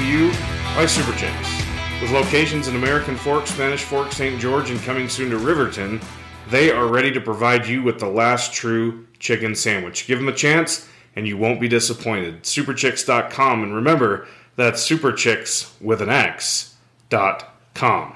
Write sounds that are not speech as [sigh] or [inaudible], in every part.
to you by Super. With locations in American Fork, Spanish Fork, St. George, and coming soon to Riverton, they are ready to provide you with the last true chicken sandwich. Give them a chance, and you won't be disappointed. Superchix.com, and remember that's Superchix with an X dot com.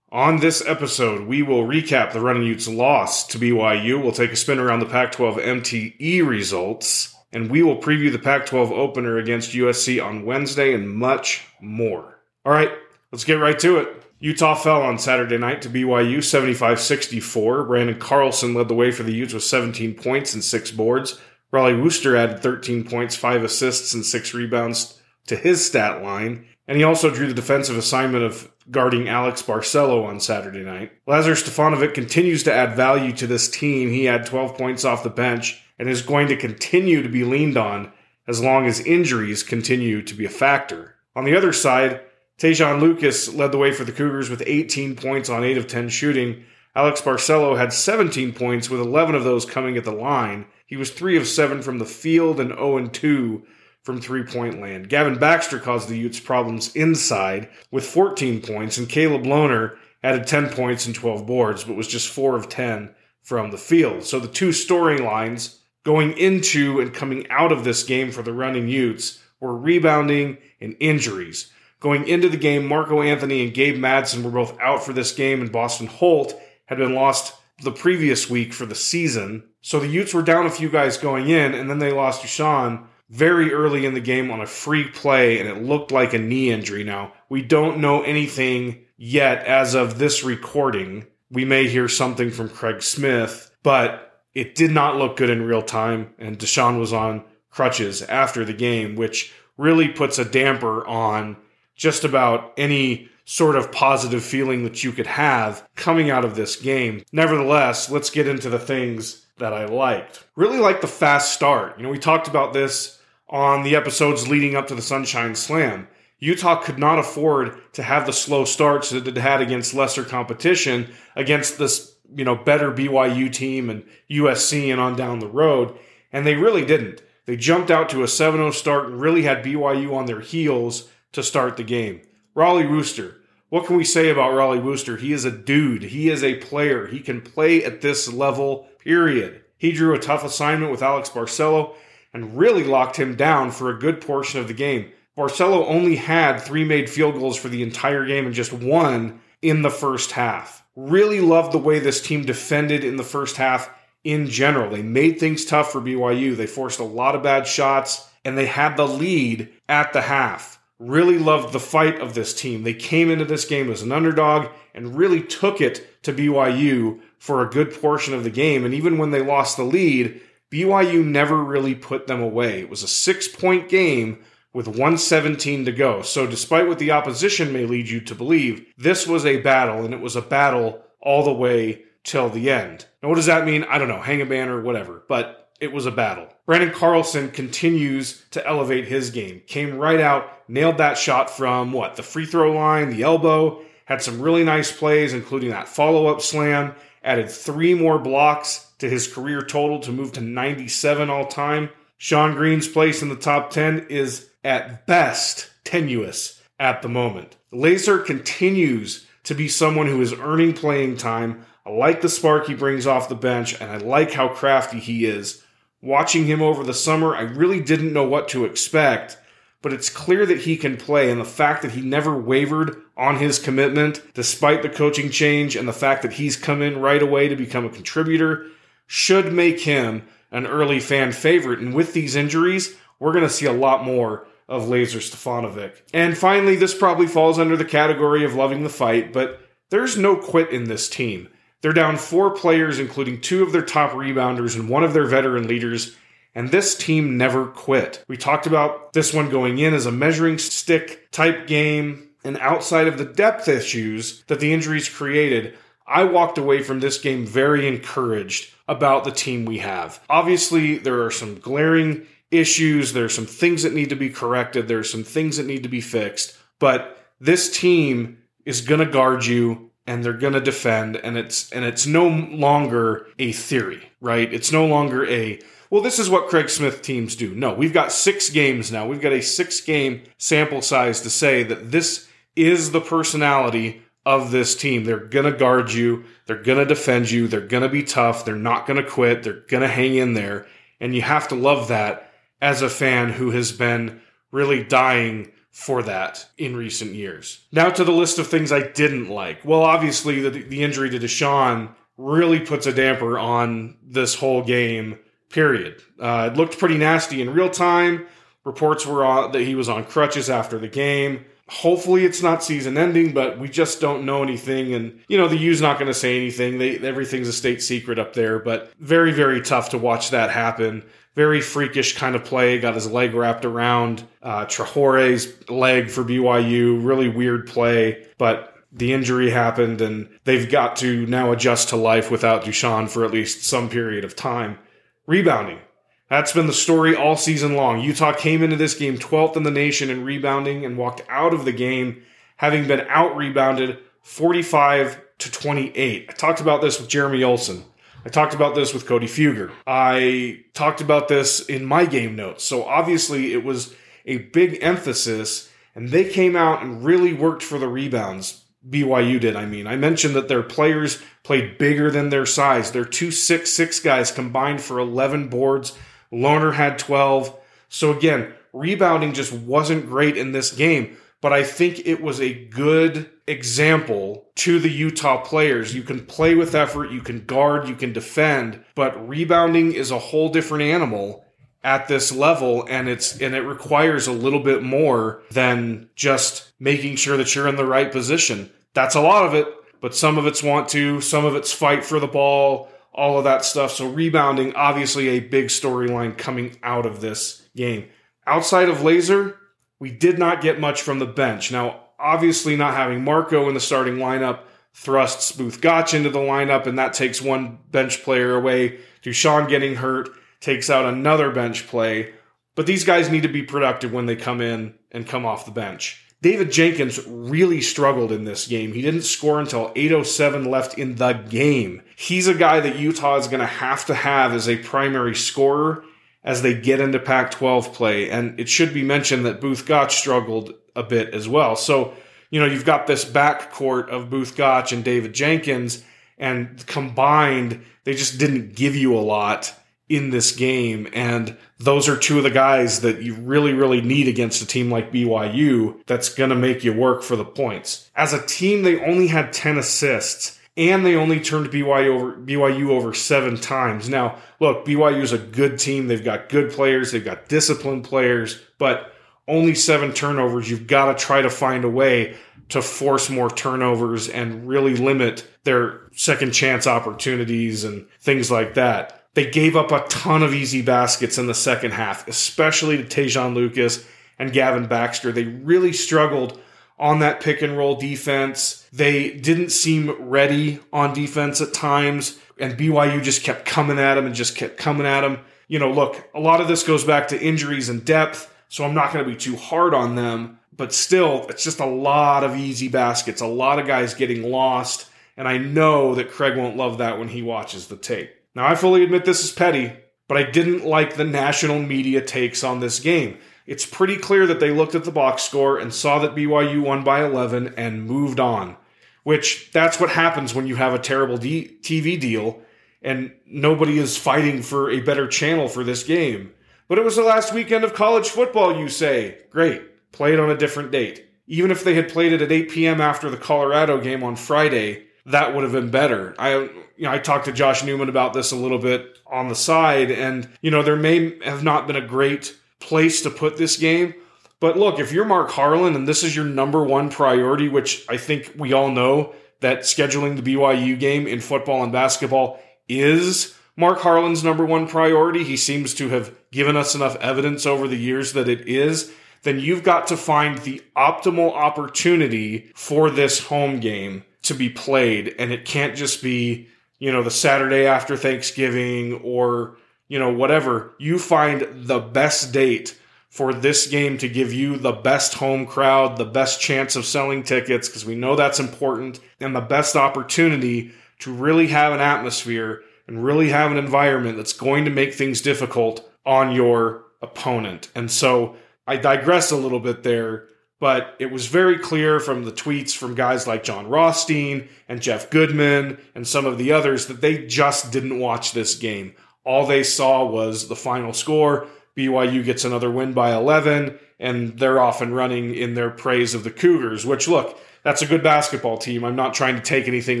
On this episode, we will recap the Runnin' Utes' loss to BYU. We'll take a spin around the Pac 12 MTE results, and we will preview the Pac 12 opener against USC on Wednesday and much more. All right, let's get right to it. Utah fell on Saturday night to BYU 75 64. Branden Carlson led the way for the Utes with 17 points and six boards. Rollie Worster added 13 points, five assists, and six rebounds to his stat line. And he also drew the defensive assignment of guarding Alex Barcelo on Saturday night. Lazar Stefanovic continues to add value to this team. He had 12 points off the bench and is going to continue to be leaned on as long as injuries continue to be a factor. On the other side, Te'Jon Lucas led the way for the Cougars with 18 points on 8 of 10 shooting. Alex Barcelo had 17 points, with 11 of those coming at the line. He was 3 of 7 from the field and 0 and 2 from three point land. Gavin Baxter caused the Utes problems inside with 14 points, and Caleb Lohner added 10 points and 12 boards, but was just 4 of 10 from the field. So the two storylines going into and coming out of this game for the Runnin' Utes were rebounding and injuries. Going into the game, Marco Anthony and Gabe Madsen were both out for this game, and Boston Holt had been lost the previous week for the season. So the Utes were down a few guys going in, and then they lost Dusan very early in the game on a free play, and it looked like a knee injury. Now, we don't know anything yet as of this recording. We may hear something from Craig Smith, but it did not look good in real time, and Dusan was on crutches after the game, which really puts a damper on just about any sort of positive feeling that you could have coming out of this game. Nevertheless, let's get into the things that I liked. Really like the fast start. You know, we talked about this on the episodes leading up to the Sunshine Slam. Utah could not afford to have the slow starts that it had against lesser competition against this, you know, better BYU team and USC and on down the road. And they really didn't. They jumped out to a 7 0 start and really had BYU on their heels to start the game. Rollie Rooster. What can we say about Rollie Rooster? He is a dude. He is a player. He can play at this level, period. He drew a tough assignment with Alex Barcelo and really locked him down for a good portion of the game. Barcelo only had three made field goals for the entire game and just one in the first half. Really loved the way this team defended in the first half in general. They made things tough for BYU. They forced a lot of bad shots and they had the lead at the half. Really loved the fight of this team. They came into this game as an underdog and really took it to BYU for a good portion of the game. And even when they lost the lead, BYU never really put them away. It was a six point game with 117 to go. So, despite what the opposition may lead you to believe, this was a battle, and it was a battle all the way till the end. Now, what does that mean? I don't know. Hang a banner, whatever. But it was a battle. Branden Carlson continues to elevate his game. Came right out, nailed that shot from what? The free throw line, the elbow. Had some really nice plays, including that follow up slam. Added three more blocks to his career total to move to 97 all time. Shonn Green's place in the top 10 is at best tenuous at the moment. Lazar continues to be someone who is earning playing time. I like the spark he brings off the bench, and I like how crafty he is. Watching him over the summer, I really didn't know what to expect, but it's clear that he can play, and the fact that he never wavered on his commitment, despite the coaching change, and the fact that he's come in right away to become a contributor, should make him an early fan favorite. And with these injuries, we're going to see a lot more of Lazar Stefanovic. And finally, this probably falls under the category of loving the fight, but there's no quit in this team. They're down four players, including two of their top rebounders and one of their veteran leaders, and this team never quit. We talked about this one going in as a measuring stick type game, and outside of the depth issues that the injuries created, I walked away from this game very encouraged about the team we have. Obviously, there are some glaring issues, there's some things that need to be corrected, there's some things that need to be fixed, but this team is going to guard you and they're going to defend and it's and it's no longer a theory, right? It's no longer a well, this is what Craig Smith teams do. No, we've got 6 games now. We've got a 6 game sample size to say that this is the personality of this team. They're going to guard you, they're going to defend you, they're going to be tough, they're not going to quit, they're going to hang in there, and you have to love that as a fan who has been really dying for that in recent years. Now to the list of things I didn't like. Well, obviously the, the injury to Dusan really puts a damper on this whole game. Period. Uh, it looked pretty nasty in real time. Reports were on, that he was on crutches after the game. Hopefully, it's not season ending, but we just don't know anything. And you know, the U's not going to say anything. They everything's a state secret up there. But very, very tough to watch that happen very freakish kind of play. Got his leg wrapped around uh, Traore's leg for BYU. Really weird play, but the injury happened, and they've got to now adjust to life without Dusan for at least some period of time. Rebounding. That's been the story all season long. Utah came into this game 12th in the nation in rebounding and walked out of the game having been out rebounded 45 to 28. I talked about this with Jeremy Olson. I talked about this with Cody Fuger. I talked about this in my game notes. So obviously it was a big emphasis, and they came out and really worked for the rebounds. BYU did, I mean. I mentioned that their players played bigger than their size. Their two six six guys combined for 11 boards. Lohner had 12. So again, rebounding just wasn't great in this game but I think it was a good example to the Utah players. You can play with effort, you can guard, you can defend, but rebounding is a whole different animal at this level and it's and it requires a little bit more than just making sure that you're in the right position. That's a lot of it, but some of it's want to, some of it's fight for the ball, all of that stuff. So rebounding obviously a big storyline coming out of this game. Outside of Lazar, we did not get much from the bench. Now, obviously, not having Marco in the starting lineup thrusts Both Gach into the lineup, and that takes one bench player away. Dusan getting hurt takes out another bench play. But these guys need to be productive when they come in and come off the bench. David Jenkins really struggled in this game. He didn't score until 807 left in the game. He's a guy that Utah is going to have to have as a primary scorer as they get into Pac 12 play. And it should be mentioned that Both Gach struggled a bit as well. So, you know, you've got this backcourt of Both Gach and David Jenkins, and combined, they just didn't give you a lot in this game. And those are two of the guys that you really, really need against a team like BYU that's going to make you work for the points. As a team, they only had 10 assists and they only turned BYU over BYU over seven times. Now, look, BYU is a good team. They've got good players. They've got disciplined players, but only seven turnovers. You've got to try to find a way to force more turnovers and really limit their second chance opportunities and things like that. They gave up a ton of easy baskets in the second half, especially to Te'Jon Lucas and Gavin Baxter. They really struggled on that pick and roll defense. They didn't seem ready on defense at times, and BYU just kept coming at them and just kept coming at them. You know, look, a lot of this goes back to injuries and depth, so I'm not going to be too hard on them, but still, it's just a lot of easy baskets, a lot of guys getting lost, and I know that Craig won't love that when he watches the tape. Now, I fully admit this is petty, but I didn't like the national media takes on this game it's pretty clear that they looked at the box score and saw that BYU won by 11 and moved on. Which that's what happens when you have a terrible D- TV deal and nobody is fighting for a better channel for this game. But it was the last weekend of college football, you say. Great. Play it on a different date. Even if they had played it at 8 p.m. after the Colorado game on Friday, that would have been better. I you know, I talked to Josh Newman about this a little bit on the side and you know there may have not been a great place to put this game. But look, if you're Mark Harlan and this is your number one priority, which I think we all know that scheduling the BYU game in football and basketball is Mark Harlan's number one priority, he seems to have given us enough evidence over the years that it is, then you've got to find the optimal opportunity for this home game to be played. And it can't just be, you know, the Saturday after Thanksgiving or you know, whatever, you find the best date for this game to give you the best home crowd, the best chance of selling tickets, because we know that's important, and the best opportunity to really have an atmosphere and really have an environment that's going to make things difficult on your opponent. And so I digress a little bit there, but it was very clear from the tweets from guys like Jon Rothstein and Jeff Goodman and some of the others that they just didn't watch this game. All they saw was the final score. BYU gets another win by 11, and they're off and running in their praise of the Cougars, which, look, that's a good basketball team. I'm not trying to take anything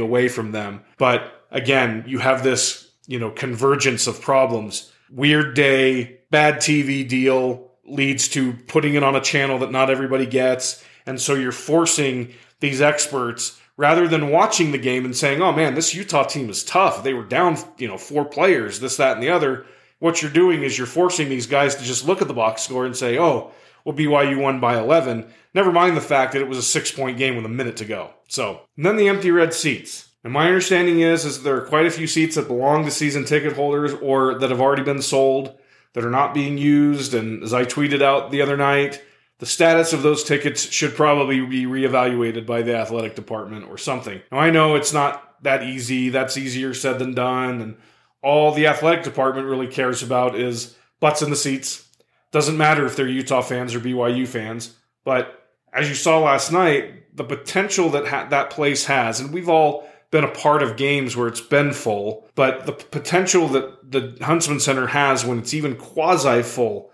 away from them. But again, you have this, you know, convergence of problems. Weird day, bad TV deal leads to putting it on a channel that not everybody gets. And so you're forcing these experts rather than watching the game and saying, oh man, this Utah team is tough. They were down, you know, four players, this, that, and the other. What you're doing is you're forcing these guys to just look at the box score and say, oh, well, BYU won by 11. Never mind the fact that it was a six point game with a minute to go. So, and then the empty red seats. And my understanding is, is there are quite a few seats that belong to season ticket holders or that have already been sold that are not being used. And as I tweeted out the other night, the status of those tickets should probably be reevaluated by the athletic department or something. Now, I know it's not that easy. That's easier said than done. And all the athletic department really cares about is butts in the seats. Doesn't matter if they're Utah fans or BYU fans. But as you saw last night, the potential that ha- that place has, and we've all been a part of games where it's been full, but the potential that the Huntsman Center has when it's even quasi full,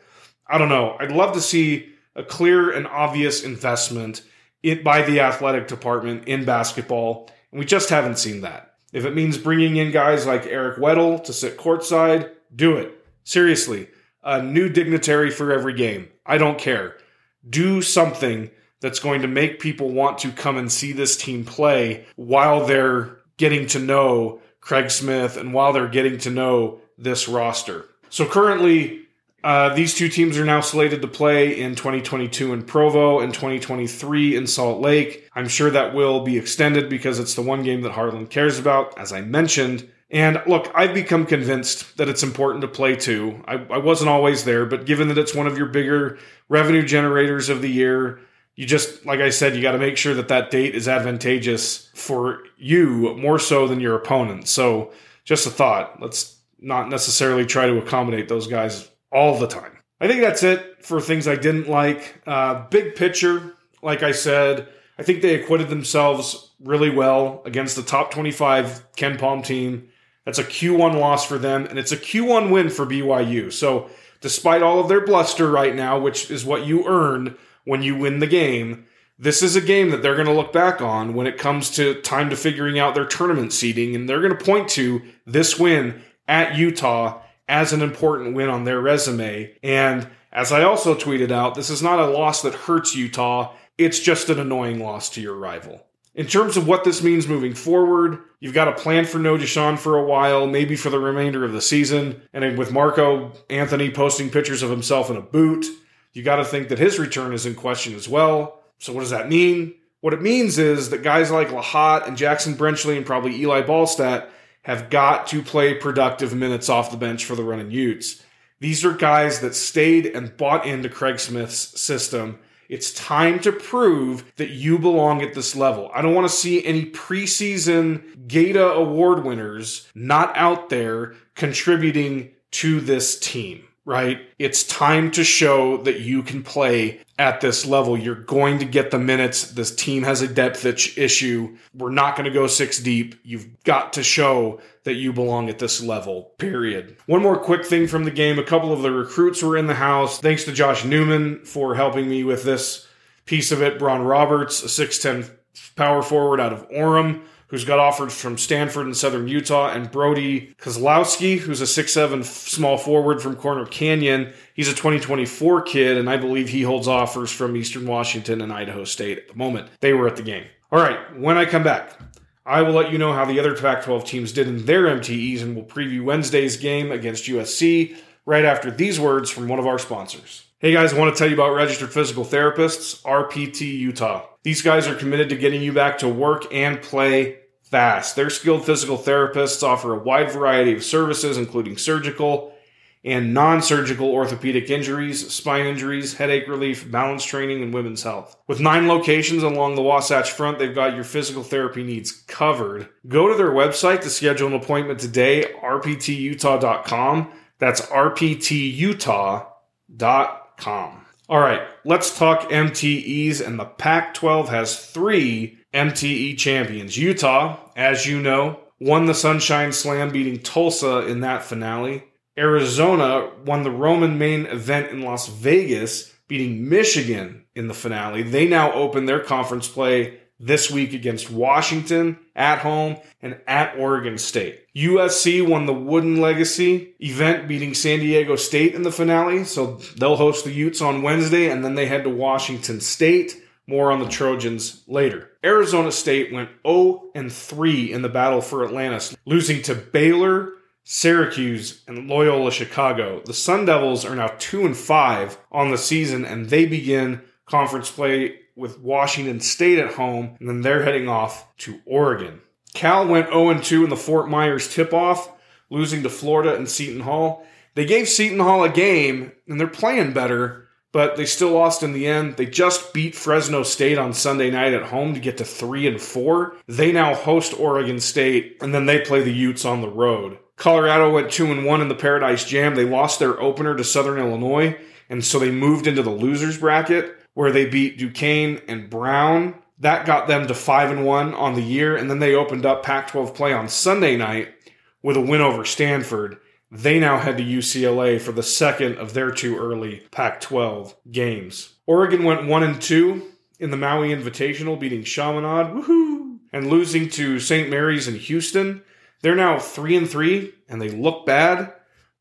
I don't know. I'd love to see a clear and obvious investment in, by the athletic department in basketball, and we just haven't seen that. If it means bringing in guys like Eric Weddle to sit courtside, do it. Seriously, a new dignitary for every game. I don't care. Do something that's going to make people want to come and see this team play while they're getting to know Craig Smith and while they're getting to know this roster. So currently, uh, these two teams are now slated to play in 2022 in Provo and 2023 in Salt Lake. I'm sure that will be extended because it's the one game that Harlan cares about, as I mentioned. And look, I've become convinced that it's important to play two. I, I wasn't always there, but given that it's one of your bigger revenue generators of the year, you just like i said you got to make sure that that date is advantageous for you more so than your opponent. So just a thought. Let's not necessarily try to accommodate those guys all the time. I think that's it for things i didn't like. Uh, big picture like i said i think they acquitted themselves really well against the top 25 KenPom team. That's a q1 loss for them and it's a q1 win for byu so despite all of their bluster right now which is what you earned when you win the game. This is a game that they're going to look back on when it comes to time to figuring out their tournament seeding, and they're going to point to this win at Utah as an important win on their resume. And as I also tweeted out, this is not a loss that hurts Utah, it's just an annoying loss to your rival. In terms of what this means moving forward, you've got a plan for no Dusan for a while, maybe for the remainder of the season. And with Marco Anthony posting pictures of himself in a boot, you got to think that his return is in question as well. So, what does that mean? What it means is that guys like Lahat and Jackson Brenchley and probably Eli Ballstaedt have got to play productive minutes off the bench for the Runnin' Utes. These are guys that stayed and bought into Craig Smith's system. It's time to prove that you belong at this level. I don't want to see any preseason Gata award winners not out there contributing to this team right? It's time to show that you can play at this level. You're going to get the minutes. This team has a depth issue. We're not going to go six deep. You've got to show that you belong at this level, period. One more quick thing from the game. A couple of the recruits were in the house. Thanks to Josh Newman for helping me with this piece of it. Braun Roberts, a 6'10 power forward out of Orem who's got offers from Stanford and Southern Utah, and Brody Kozlowski, who's a six-seven small forward from Corner Canyon. He's a 2024 kid, and I believe he holds offers from Eastern Washington and Idaho State at the moment. They were at the game. All right, when I come back, I will let you know how the other Pac 12 teams did in their MTEs, and we'll preview Wednesday's game against USC right after these words from one of our sponsors. Hey guys, I want to tell you about registered physical therapists, RPT Utah. These guys are committed to getting you back to work and play fast. Their skilled physical therapists offer a wide variety of services, including surgical and non surgical orthopedic injuries, spine injuries, headache relief, balance training, and women's health. With nine locations along the Wasatch Front, they've got your physical therapy needs covered. Go to their website to schedule an appointment today, rptutah.com. That's rptutah.com. All right, let's talk MTEs, and the Pac 12 has three MTE champions. Utah, as you know, won the Sunshine Slam, beating Tulsa in that finale. Arizona won the Roman main event in Las Vegas, beating Michigan in the finale. They now open their conference play this week against Washington at home and at Oregon State. USC won the Wooden Legacy event, beating San Diego State in the finale. So they'll host the Utes on Wednesday and then they head to Washington State. More on the Trojans later. Arizona State went 0 and 3 in the battle for Atlantis, losing to Baylor, Syracuse, and Loyola Chicago. The Sun Devils are now 2 and 5 on the season and they begin conference play with Washington State at home and then they're heading off to Oregon. Cal went 0 and 2 in the Fort Myers tip off, losing to Florida and Seton Hall. They gave Seton Hall a game and they're playing better, but they still lost in the end. They just beat Fresno State on Sunday night at home to get to 3 and 4. They now host Oregon State and then they play the Utes on the road. Colorado went 2 and 1 in the Paradise Jam. They lost their opener to Southern Illinois and so they moved into the losers bracket where they beat Duquesne and Brown. That got them to 5 and 1 on the year and then they opened up Pac-12 play on Sunday night with a win over Stanford. They now head to UCLA for the second of their two early Pac 12 games. Oregon went 1 and 2 in the Maui Invitational, beating Chaminade, woohoo, and losing to St. Mary's in Houston. They're now 3 and 3 and they look bad,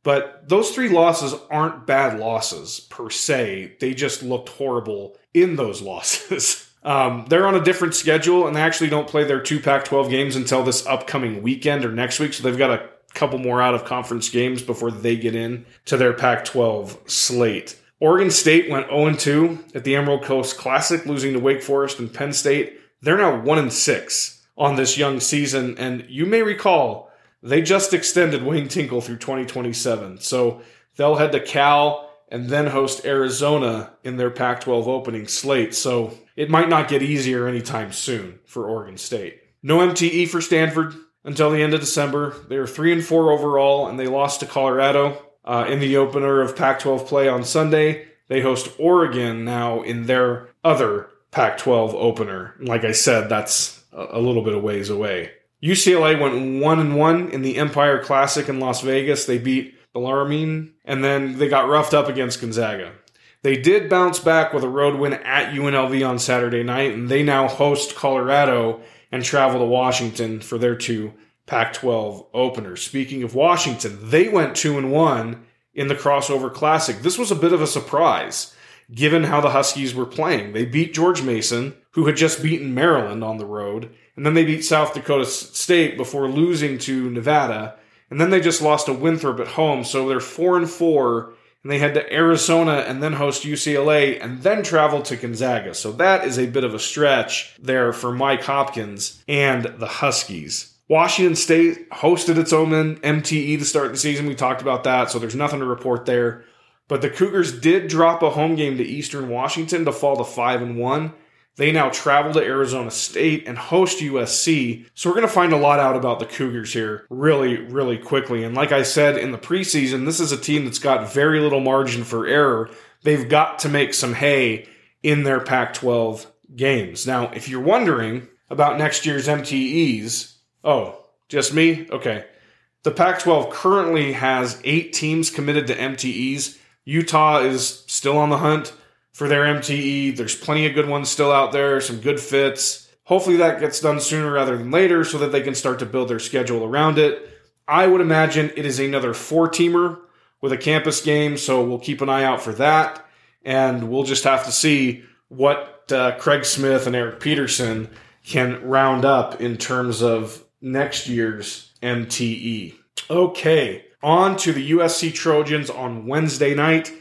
but those three losses aren't bad losses per se. They just looked horrible in those [laughs] losses. Um, they're on a different schedule and they actually don't play their two Pac 12 games until this upcoming weekend or next week. So they've got a couple more out of conference games before they get in to their Pac 12 slate. Oregon State went 0 2 at the Emerald Coast Classic, losing to Wake Forest and Penn State. They're now 1 6 on this young season, and you may recall they just extended Wayne Tinkle through 2027. So they'll head to Cal and then host Arizona in their Pac 12 opening slate. So it might not get easier anytime soon for Oregon State. No MTE for Stanford until the end of December. They were three and four overall, and they lost to Colorado uh, in the opener of Pac-12 play on Sunday. They host Oregon now in their other Pac-12 opener. Like I said, that's a little bit of ways away. UCLA went one and one in the Empire Classic in Las Vegas. They beat Bellarmine, and then they got roughed up against Gonzaga. They did bounce back with a road win at UNLV on Saturday night, and they now host Colorado and travel to Washington for their two Pac 12 openers. Speaking of Washington, they went 2 and 1 in the crossover classic. This was a bit of a surprise given how the Huskies were playing. They beat George Mason, who had just beaten Maryland on the road, and then they beat South Dakota State before losing to Nevada, and then they just lost to Winthrop at home. So they're 4 and 4 and they head to Arizona and then host UCLA and then travel to Gonzaga. So that is a bit of a stretch there for Mike Hopkins and the Huskies. Washington State hosted its own MTE to start the season. We talked about that, so there's nothing to report there. But the Cougars did drop a home game to Eastern Washington to fall to 5 and 1. They now travel to Arizona State and host USC. So we're going to find a lot out about the Cougars here really, really quickly. And like I said in the preseason, this is a team that's got very little margin for error. They've got to make some hay in their Pac 12 games. Now, if you're wondering about next year's MTEs, oh, just me? Okay. The Pac 12 currently has eight teams committed to MTEs. Utah is still on the hunt for their MTE. There's plenty of good ones still out there, some good fits. Hopefully that gets done sooner rather than later so that they can start to build their schedule around it. I would imagine it is another four teamer with a campus game, so we'll keep an eye out for that. And we'll just have to see what uh, Craig Smith and Eric Peterson can round up in terms of next year's MTE. Okay, on to the USC Trojans on Wednesday night.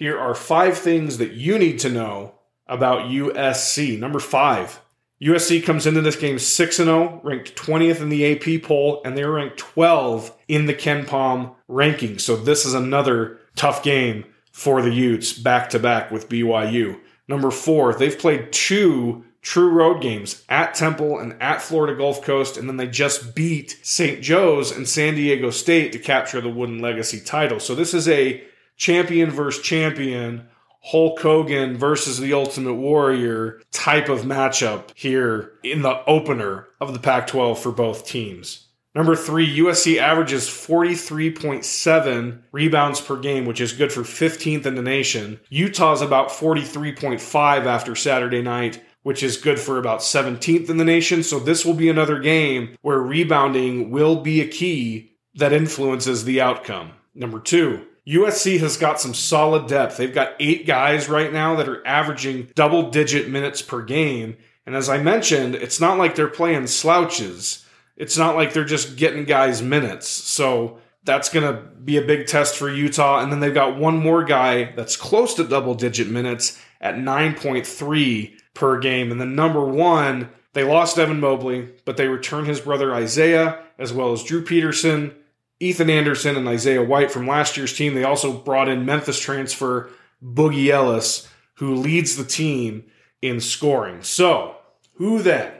Here are five things that you need to know about USC. Number five, USC comes into this game 6 0, ranked 20th in the AP poll, and they're ranked 12 in the KenPom ranking. So this is another tough game for the Utes back to back with BYU. Number four, they've played two true road games at Temple and at Florida Gulf Coast, and then they just beat St. Joe's and San Diego State to capture the Wooden Legacy title. So this is a champion versus champion, Hulk Hogan versus the Ultimate Warrior type of matchup here in the opener of the Pac 12 for both teams. Number three, USC averages 43.7 rebounds per game, which is good for 15th in the nation. Utah's about 43.5 after Saturday night, which is good for about 17th in the nation. So this will be another game where rebounding will be a key that influences the outcome. Number two, USC has got some solid depth. They've got eight guys right now that are averaging double digit minutes per game. And as I mentioned, it's not like they're playing slouches. It's not like they're just getting guys minutes. So that's going to be a big test for Utah. And then they've got one more guy that's close to double digit minutes at 9.3 per game. And then number one, they lost Evan Mobley, but they returned his brother Isaiah, as well as Drew Peterson, Ethan Anderson, and Isaiah White from last year's team. They also brought in Memphis transfer Boogie Ellis, who leads the team in scoring. So, who then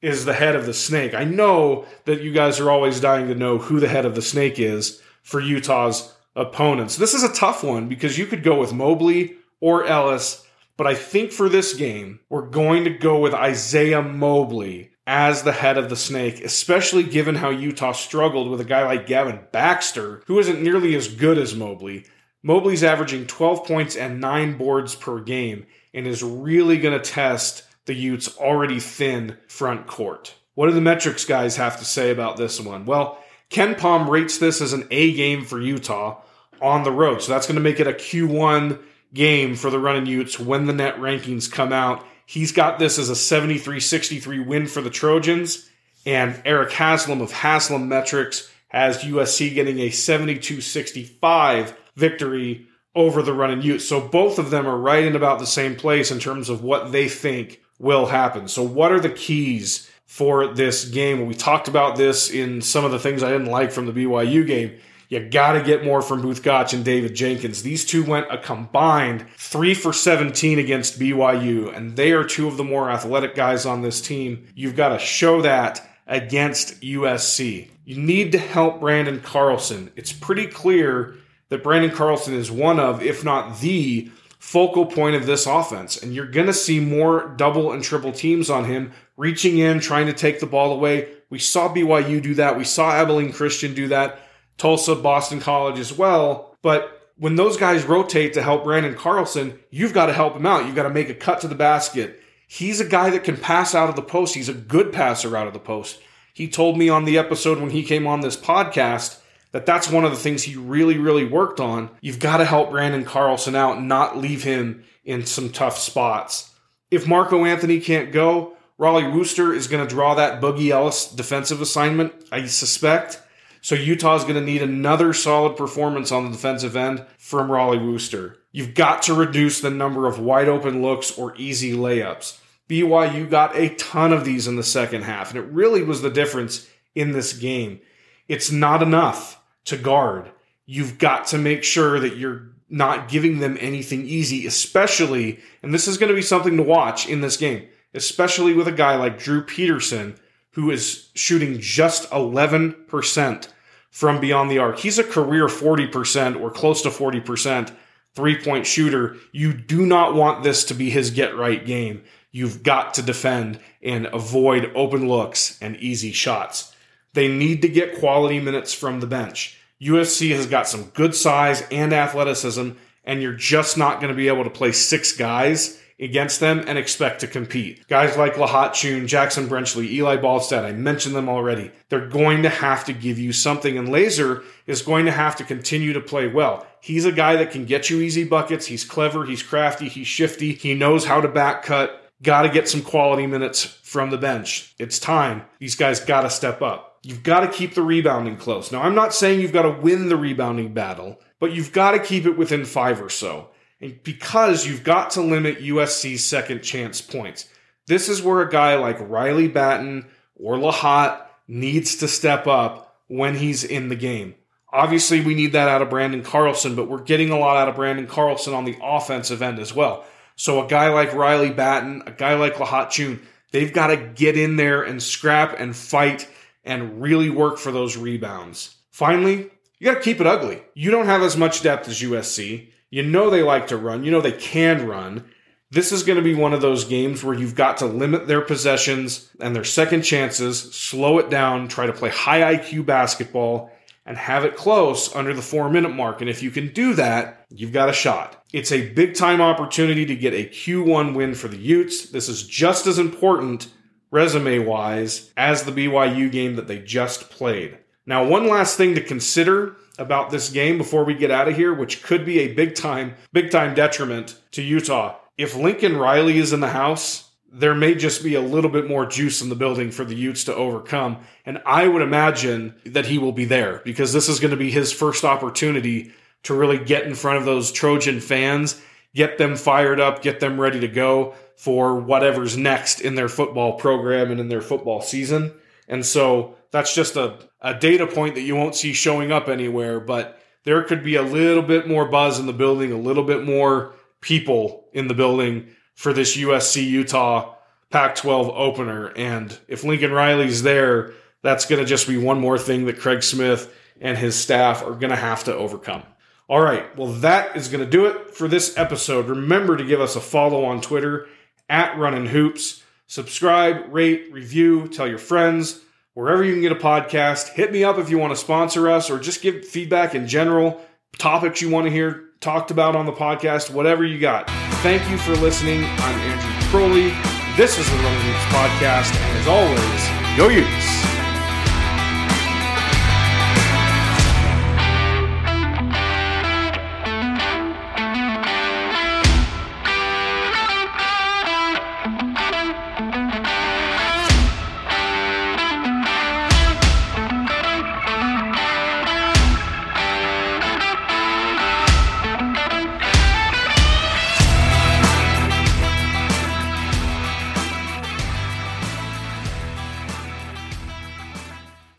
is the head of the snake. I know that you guys are always dying to know who the head of the snake is for Utah's opponents. This is a tough one because you could go with Mobley or Ellis, but I think for this game, we're going to go with Isaiah Mobley as the head of the snake, especially given how Utah struggled with a guy like Gavin Baxter, who isn't nearly as good as Mobley. Mobley's averaging 12 points and 9 boards per game and is really going to test the Utes' already thin front court. What do the metrics guys have to say about this one? Well, KenPom rates this as an A game for Utah on the road. So that's going to make it a Q1 game for the Runnin' Utes when the net rankings come out. He's got this as a 73 63 win for the Trojans. And Eric Haslam of Haslam Metrics has USC getting a 72 65 victory over the Runnin' Utes. So both of them are right in about the same place in terms of what they think will happen. So, what are the keys for this game? We talked about this in some of the things I didn't like from the BYU game. You got to get more from Both Gach and David Jenkins. These two went a combined three for 17 against BYU, and they are two of the more athletic guys on this team. You've got to show that against USC. You need to help Branden Carlson. It's pretty clear that Branden Carlson is one of, if not the focal point of this offense. And you're going to see more double and triple teams on him, reaching in, trying to take the ball away. We saw BYU do that. We saw Abilene Christian do that. Tulsa, Boston College as well. But when those guys rotate to help Branden Carlson, you've got to help him out. You've got to make a cut to the basket. He's a guy that can pass out of the post. He's a good passer out of the post. He told me on the episode when he came on this podcast that that's one of the things he really, really worked on. You've got to help Branden Carlson out, not leave him in some tough spots. If Marco Anthony can't go, Rollie Worster is going to draw that Boogie Ellis defensive assignment, I suspect. So Utah is going to need another solid performance on the defensive end from Rollie Worster. You've got to reduce the number of wide open looks or easy layups. BYU got a ton of these in the second half, and it really was the difference in this game. It's not enough to guard. You've got to make sure that you're not giving them anything easy, especially, and this is going to be something to watch in this game, especially with a guy like Drew Peterson, who is shooting just 11% from beyond the arc. He's a career 40% or close to 40% three point shooter. You do not want this to be his get right game. You've got to defend and avoid open looks and easy shots. They need to get quality minutes from the bench. USC has got some good size and athleticism, and you're just not going to be able to play six guys against them and expect to compete. Guys like Lahat Thioune, Jackson Brenchley, Eli Ballstaedt, I mentioned them already. They're going to have to give you something, and Lazar is going to have to continue to play well. He's a guy that can get you easy buckets. He's clever, he's crafty, he's shifty, he knows how to back cut. Got to get some quality minutes from the bench. It's time. These guys got to step up. You've got to keep the rebounding close. Now, I'm not saying you've got to win the rebounding battle, but you've got to keep it within five or so. Because you've got to limit USC's second chance points. This is where a guy like Riley Battin or Lahat needs to step up when he's in the game. Obviously, we need that out of Branden Carlson, but we're getting a lot out of Branden Carlson on the offensive end as well. So a guy like Riley Battin, a guy like Lahat Thioune, they've got to get in there and scrap and fight and really work for those rebounds. Finally, you got to keep it ugly. You don't have as much depth as USC. You know they like to run. You know they can run. This is going to be one of those games where you've got to limit their possessions and their second chances, slow it down, try to play high IQ basketball, and have it close under the four minute mark. And if you can do that, you've got a shot. It's a big time opportunity to get a Q1 win for the Utes. This is just as important resume wise as the BYU game that they just played. Now, one last thing to consider about this game before we get out of here, which could be a big time, big time detriment to Utah. If Lincoln Riley is in the house, there may just be a little bit more juice in the building for the Utes to overcome. And I would imagine that he will be there because this is going to be his first opportunity to really get in front of those Trojan fans, get them fired up, get them ready to go for whatever's next in their football program and in their football season. And so that's just a, a data point that you won't see showing up anywhere, but there could be a little bit more buzz in the building, a little bit more people in the building for this USC Utah Pac 12 opener. And if Lincoln Riley's there, that's going to just be one more thing that Craig Smith and his staff are going to have to overcome. All right, well, that is going to do it for this episode. Remember to give us a follow on Twitter at Runnin' Hoops. Subscribe, rate, review, tell your friends wherever you can get a podcast. Hit me up if you want to sponsor us or just give feedback in general, topics you want to hear talked about on the podcast, whatever you got. Thank you for listening. I'm Andrew Crowley. This is the Runnin' Hoops Podcast, and as always, go Utes!